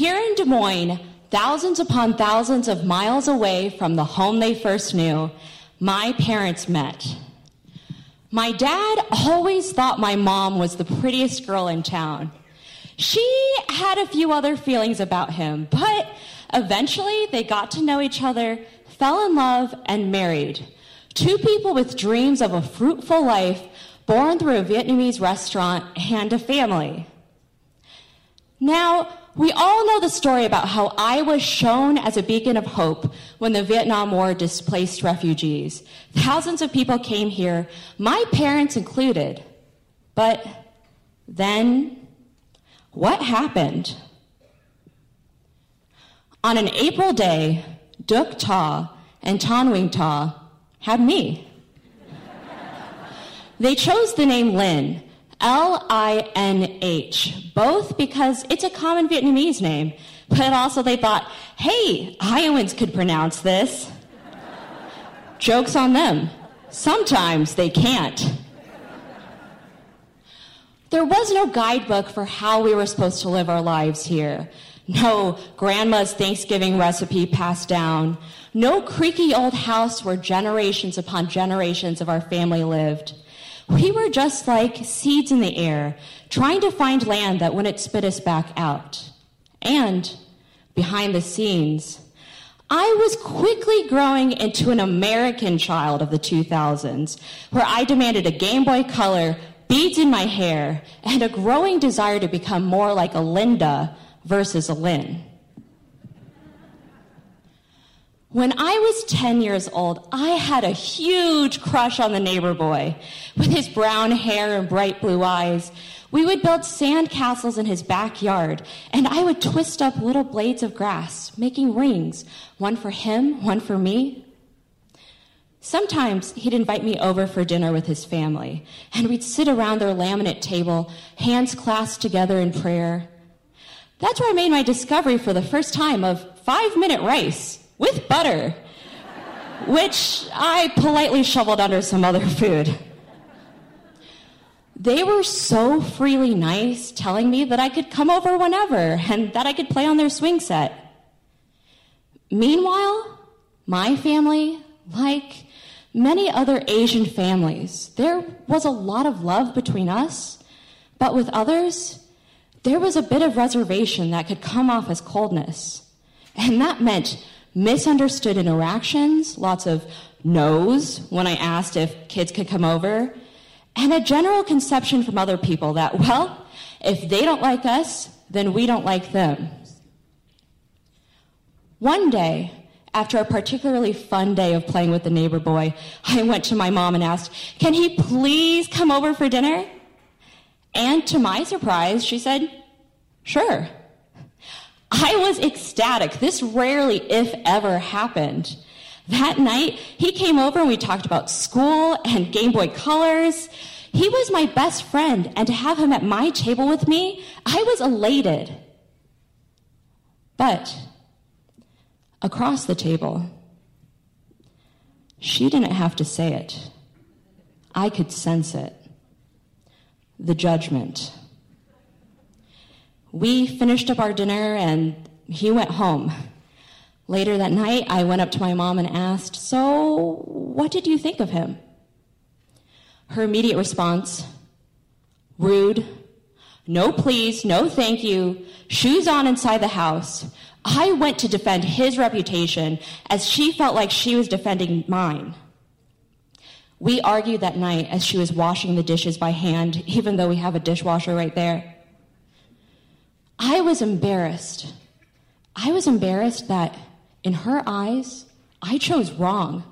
Here in Des Moines, thousands upon thousands of miles away from the home they first knew, my parents met. My dad always thought my mom was the prettiest girl in town. She had a few other feelings about him, but eventually they got to know each other, fell in love, and married. Two people with dreams of a fruitful life, born through a Vietnamese restaurant and a family. Now, we all know the story about how I was shown as a beacon of hope when the Vietnam War displaced refugees. Thousands of people came here, my parents included. But then, what happened? On an April day, Duc Ta and Tan Nguyen Ta had me. they chose the name Linh, L I N H, both because it's a common Vietnamese name, but also they thought, hey, Iowans could pronounce this. Joke's on them. Sometimes they can't. There was no guidebook for how we were supposed to live our lives here. No grandma's Thanksgiving recipe passed down. No creaky old house where generations upon generations of our family lived. We were just like seeds in the air, trying to find land that wouldn't spit us back out. And behind the scenes, I was quickly growing into an American child of the 2000s, where I demanded a Game Boy Color, beads in my hair, and a growing desire to become more like a Linda versus a Linh. When I was 10 years old, I had a huge crush on the neighbor boy. With his brown hair and bright blue eyes, we would build sand castles in his backyard, and I would twist up little blades of grass, making rings, one for him, one for me. Sometimes he'd invite me over for dinner with his family, and we'd sit around their laminate table, hands clasped together in prayer. That's where I made my discovery for the first time of five minute rice with butter, which I politely shoveled under some other food. They were so freely nice, telling me that I could come over whenever and that I could play on their swing set. Meanwhile, my family, like many other Asian families, there was a lot of love between us, but with others, there was a bit of reservation that could come off as coldness. And that meant misunderstood interactions, lots of no's when I asked if kids could come over, and a general conception from other people that, well, if they don't like us, then we don't like them. One day, after a particularly fun day of playing with the neighbor boy, I went to my mom and asked, Can he please come over for dinner? And to my surprise, she said, Sure. I was ecstatic. This rarely, if ever, happened. That night, he came over and we talked about school and Game Boy Colors. He was my best friend, and to have him at my table with me, I was elated. But across the table, she didn't have to say it. I could sense it. The judgment. We finished up our dinner and he went home. Later that night, I went up to my mom and asked, So, what did you think of him? Her immediate response rude, no please, no thank you, shoes on inside the house. I went to defend his reputation as she felt like she was defending mine. We argued that night as she was washing the dishes by hand, even though we have a dishwasher right there. I was embarrassed. I was embarrassed that in her eyes, I chose wrong.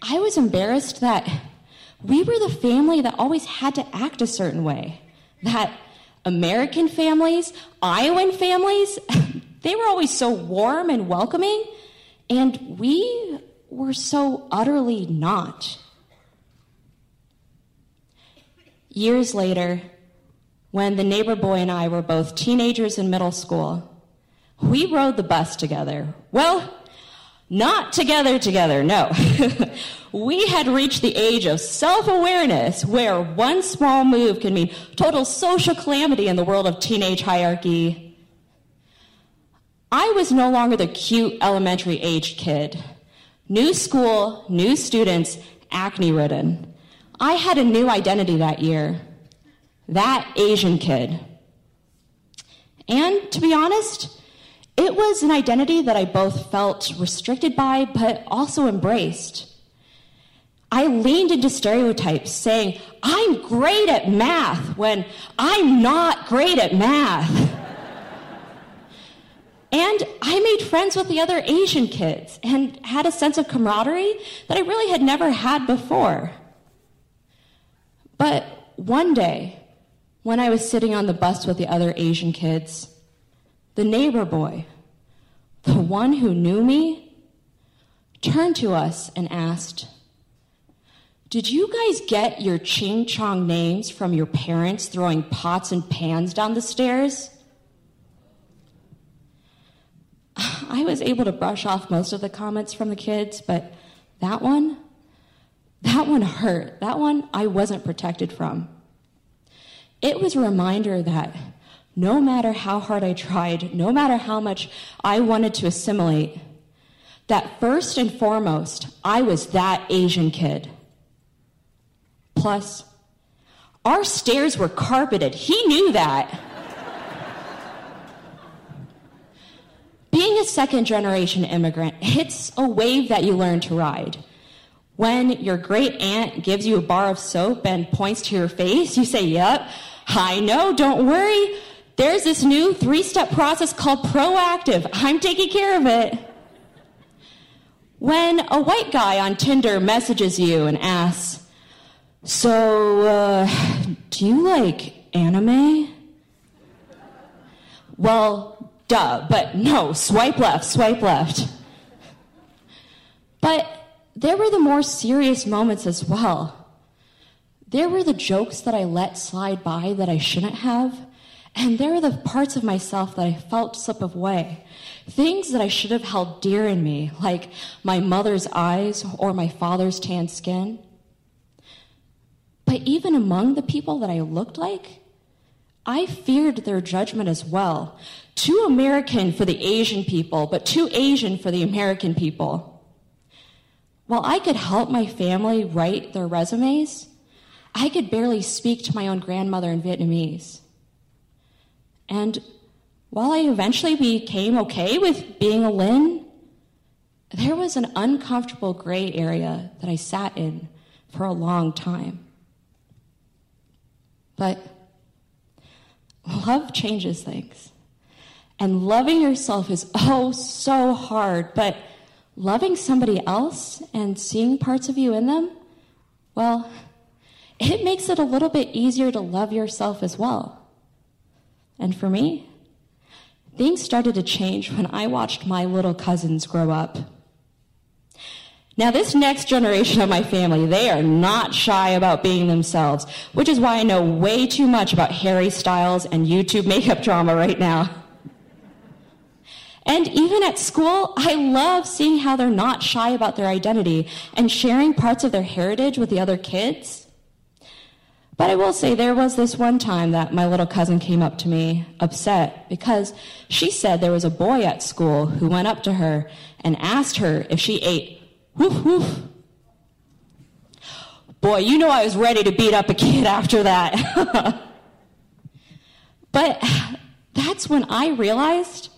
I was embarrassed that we were the family that always had to act a certain way. That American families, Iowan families, they were always so warm and welcoming, and we were so utterly not. Years later, when the neighbor boy and I were both teenagers in middle school. We rode the bus together. Well, not together, together, no. we had reached the age of self awareness where one small move can mean total social calamity in the world of teenage hierarchy. I was no longer the cute elementary aged kid. New school, new students, acne ridden. I had a new identity that year. That Asian kid. And to be honest, it was an identity that I both felt restricted by, but also embraced. I leaned into stereotypes saying, I'm great at math when I'm not great at math. and I made friends with the other Asian kids and had a sense of camaraderie that I really had never had before. But one day, when I was sitting on the bus with the other Asian kids, the neighbor boy, the one who knew me, turned to us and asked, did you guys get your ching chong names from your parents throwing pots and pans down the stairs? I was able to brush off most of the comments from the kids, but that one, that one hurt. That one I wasn't protected from. It was a reminder that no matter how hard I tried, no matter how much I wanted to assimilate, that first and foremost, I was that Asian kid. Plus, our stairs were carpeted. He knew that. Being a second generation immigrant, it's a wave that you learn to ride. When your great aunt gives you a bar of soap and points to your face, you say, Yep, I know, don't worry. There's this new three step process called Proactiv. I'm taking care of it. When a white guy on Tinder messages you and asks, so, uh, do you like anime? Well, duh, but no, swipe left, swipe left. But there were the more serious moments as well. There were the jokes that I let slide by that I shouldn't have, and there were the parts of myself that I felt slip away. Things that I should have held dear in me, like my mother's eyes or my father's tan skin. But even among the people that I looked like, I feared their judgment as well. Too American for the Asian people, but too Asian for the American people. While I could help my family write their resumes, I could barely speak to my own grandmother in Vietnamese. And while I eventually became okay with being a Linh, there was an uncomfortable gray area that I sat in for a long time. But love changes things. And loving yourself is oh so hard, but loving somebody else and seeing parts of you in them, well, it makes it a little bit easier to love yourself as well. And for me, things started to change when I watched my little cousins grow up. Now, this next generation of my family, they are not shy about being themselves, which is why I know way too much about Harry Styles and YouTube makeup drama right now. And even at school, I love seeing how they're not shy about their identity and sharing parts of their heritage with the other kids. But I will say there was this one time that my little cousin came up to me upset because she said there was a boy at school who went up to her and asked her if she ate Woof, woof. Boy, you know I was ready to beat up a kid after that. but that's when I realized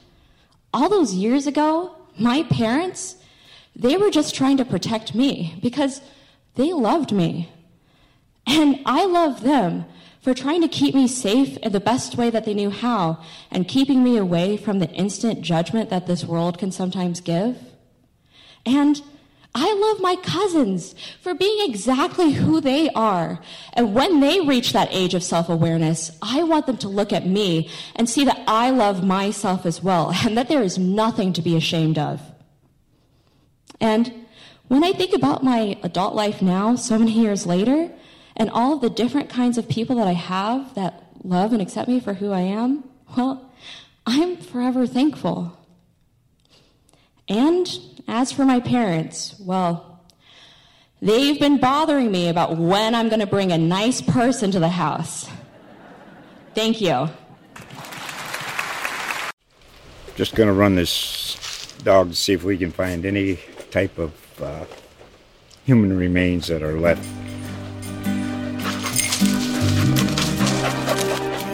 all those years ago, my parents, they were just trying to protect me because they loved me. And I love them for trying to keep me safe in the best way that they knew how and keeping me away from the instant judgment that this world can sometimes give. And I love my cousins for being exactly who they are. And when they reach that age of self awareness, I want them to look at me and see that I love myself as well and that there is nothing to be ashamed of. And when I think about my adult life now, so many years later, and all of the different kinds of people that I have that love and accept me for who I am, well, I'm forever thankful. And as for my parents, well, they've been bothering me about when I'm going to bring a nice person to the house. Thank you. just going to run this dog to see if we can find any type of uh, human remains that are left.